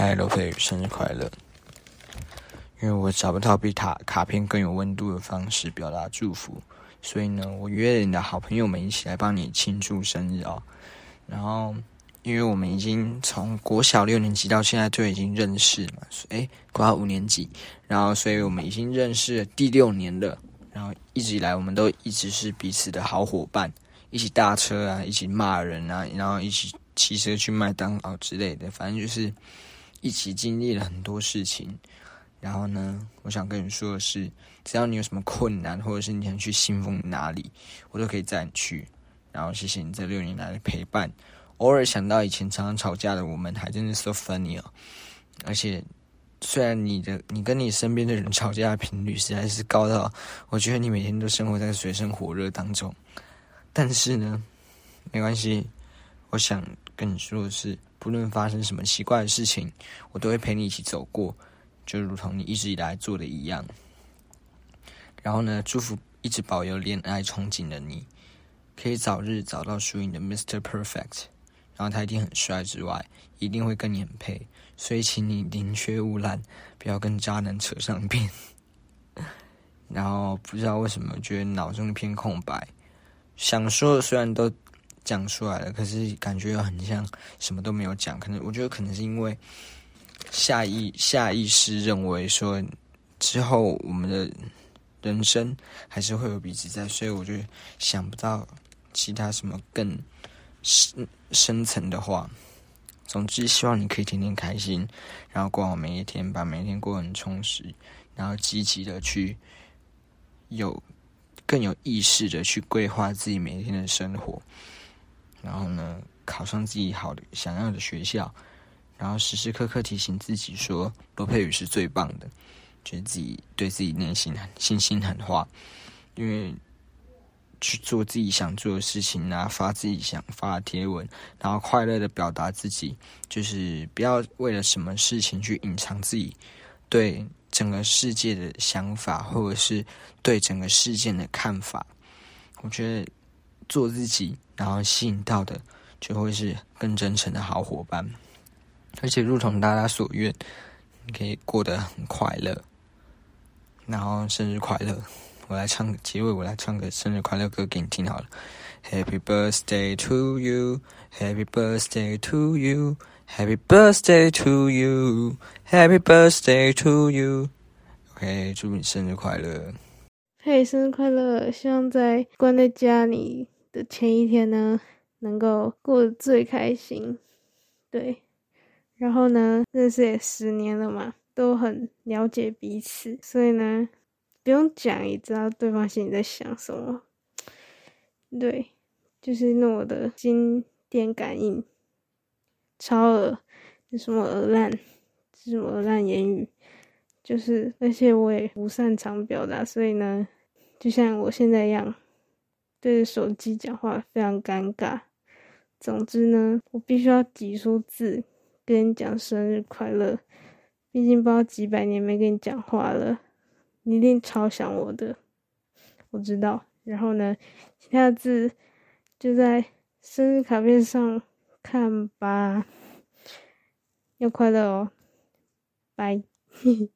嗨，罗佩宇，生日快乐！因为我找不到比卡卡片更有温度的方式表达祝福，所以呢，我约了你的好朋友们一起来帮你庆祝生日哦。然后，因为我们已经从国小六年级到现在就已经认识嘛，哎，国小五年级，然后，所以我们已经认识了第六年了。然后一直以来，我们都一直是彼此的好伙伴，一起搭车啊，一起骂人啊，然后一起骑车去麦当劳之类的，反正就是一起经历了很多事情。然后呢，我想跟你说的是，只要你有什么困难，或者是你想去信奉哪里，我都可以带你去。然后谢谢你这六年来的陪伴，偶尔想到以前常常吵架的我们，还真的 so funny 哦。而且虽然你的你跟你身边的人吵架的频率实在是高到，我觉得你每天都生活在水深火热当中，但是呢，没关系。我想跟你说的是，不论发生什么奇怪的事情，我都会陪你一起走过。就如同你一直以来做的一样，然后呢，祝福一直保有恋爱憧憬的你，可以早日找到属于你的 Mr. Perfect。然后他一定很帅之外，一定会跟你很配，所以请你宁缺毋滥，不要跟渣男扯上边。然后不知道为什么，觉得脑中一片空白，想说的虽然都讲出来了，可是感觉又很像什么都没有讲。可能我觉得可能是因为。下意下意识认为说，之后我们的人生还是会有彼此在，所以我就想不到其他什么更深深层的话。总之，希望你可以天天开心，然后过好每一天，把每一天过得很充实，然后积极的去有更有意识的去规划自己每一天的生活，然后呢，考上自己好的想要的学校。然后时时刻刻提醒自己说，罗佩宇是最棒的，觉得自己对自己内心很信心很话，因为去做自己想做的事情啊，发自己想发的贴文，然后快乐的表达自己，就是不要为了什么事情去隐藏自己对整个世界的想法，或者是对整个事件的看法。我觉得做自己，然后吸引到的就会是更真诚的好伙伴。而且如同大家所愿，你可以过得很快乐。然后生日快乐！我来唱结尾，我来唱个生日快乐歌给你听好了。Happy birthday to you, Happy birthday to you, Happy birthday to you, Happy birthday to you. OK，祝你生日快乐！嘿，生日快乐！希望在关在家里的前一天呢，能够过得最开心。对。然后呢，认识也十年了嘛，都很了解彼此，所以呢，不用讲也知道对方心里在想什么。对，就是那我的心电感应，超耳，什么耳烂，什么耳烂言语，就是，而且我也不擅长表达，所以呢，就像我现在一样，对着手机讲话非常尴尬。总之呢，我必须要挤出字。跟你讲生日快乐，毕竟不知道几百年没跟你讲话了，你一定超想我的，我知道。然后呢，其他的字就在生日卡片上看吧。要快乐哦，拜。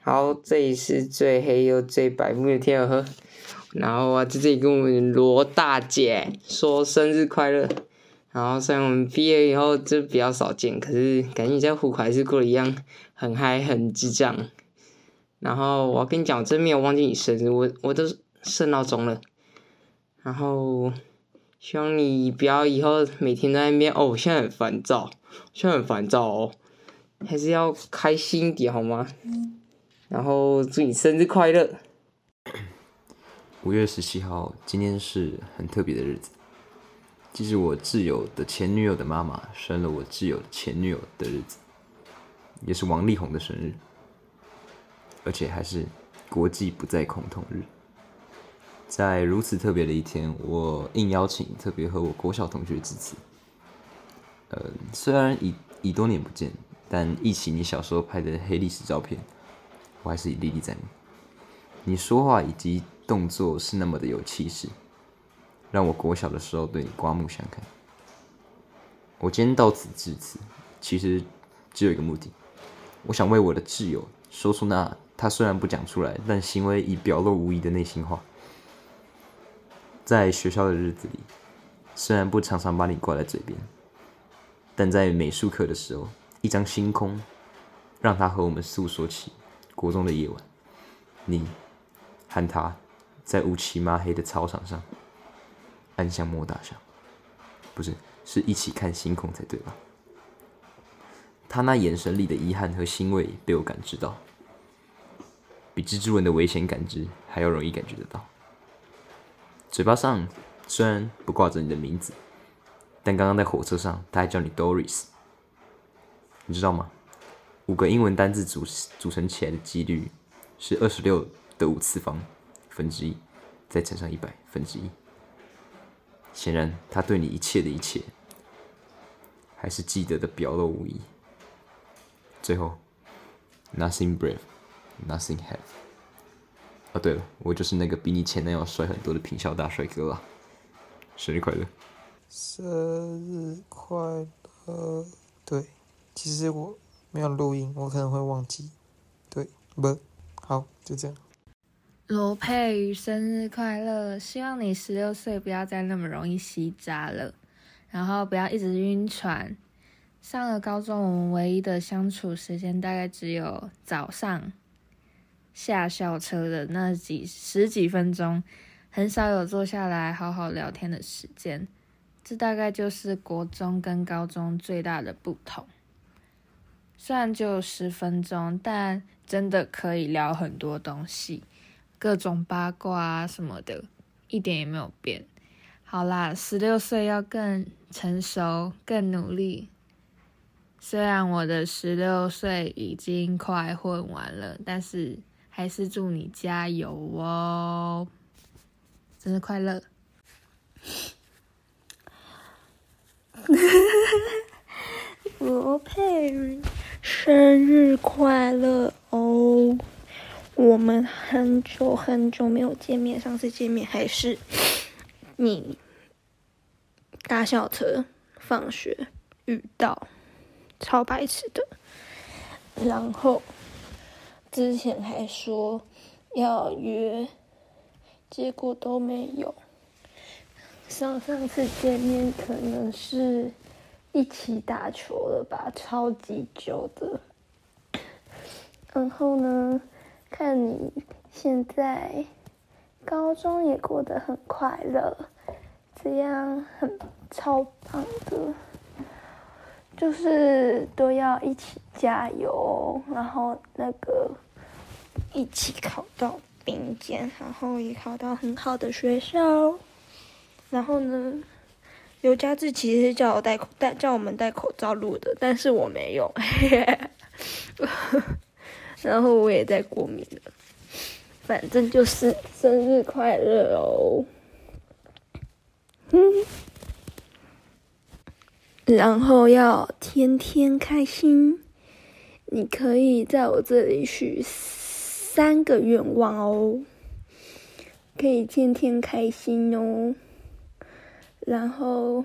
好，这里是最黑又最白目的天鹅河，然后我在这里跟我们罗大姐说生日快乐。然后虽然我们毕业以后就比较少见，可是感觉在虎口还是过得一样很嗨很智障。然后我要跟你讲，我真没有忘记你生日，我我都设闹钟了。然后希望你不要以后每天都在那边哦，现在很烦躁，现在很烦躁哦，还是要开心一点好吗？然后祝你生日快乐。五月十七号，今天是很特别的日子。既是我挚友的前女友的妈妈生了我挚友前女友的日子，也是王力宏的生日，而且还是国际不再恐同日。在如此特别的一天，我应邀请特别和我国小同学致辞。呃，虽然已已多年不见，但忆起你小时候拍的黑历史照片，我还是历历在目。你说话以及动作是那么的有气势。让我国小的时候对你刮目相看。我今天到此致辞，其实只有一个目的，我想为我的挚友说出那他虽然不讲出来，但行为已表露无遗的内心话。在学校的日子里，虽然不常常把你挂在嘴边，但在美术课的时候，一张星空，让他和我们诉说起国中的夜晚，你和他在乌漆抹黑的操场上，暗香莫大香，不是，是一起看星空才对吧？他那眼神里的遗憾和欣慰被我感知到，比蜘蛛人的危险感知还要容易感觉得到。嘴巴上虽然不挂着你的名字，但刚刚在火车上他还叫你 Doris，你知道吗？五个英文单字组组成起来的几率是二十六的五次方分之一，再乘上一百分之一。显然，他对你一切的一切还是记得的表露无遗。最后，nothing brave, nothing have。哦，对了，我就是那个比你前男友帅很多的平校大帅哥了。生日快乐！生日快乐！对，其实我没有录音，我可能会忘记。对，不，好，就这样。罗佩瑜生日快乐！希望你十六岁不要再那么容易吸渣了，然后不要一直晕船。上了高中，我们唯一的相处时间大概只有早上下校车的那几十几分钟，很少有坐下来好好聊天的时间。这大概就是国中跟高中最大的不同。虽然只有十分钟，但真的可以聊很多东西，各种八卦啊什么的，一点也没有变。好啦，十六岁要更成熟、更努力。虽然我的十六岁已经快混完了，但是还是祝你加油哦！生日快乐！罗佩瑜，生日快乐哦！我们很久很久没有见面，上次见面还是你搭校车放学遇到。超白痴的，然后之前还说要约，结果都没有。上上次见面可能是一起打球了吧，超级久的。然后呢，看你现在高中也过得很快乐，这样很超棒的。就是都要一起加油，然后那个一起考到顶尖，然后也考到很好的学校。然后呢，刘佳志其实叫我戴口戴叫我们戴口罩录的，但是我没有。然后我也在过敏了，反正就是生日快乐哦。嗯。然后要天天开心，你可以在我这里许三个愿望哦，可以天天开心哦。然后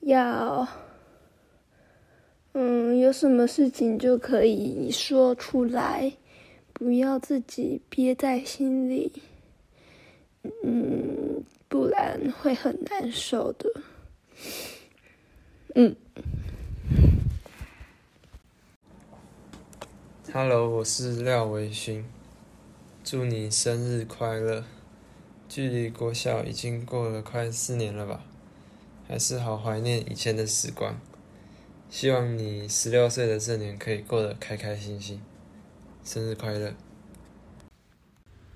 要，嗯，有什么事情就可以说出来，不要自己憋在心里，嗯，不然会很难受的。嗯，Hello，我是廖维勋，祝你生日快乐！距离国小已经过了快四年了吧，还是好怀念以前的时光。希望你十六岁的这年可以过得开开心心，生日快乐！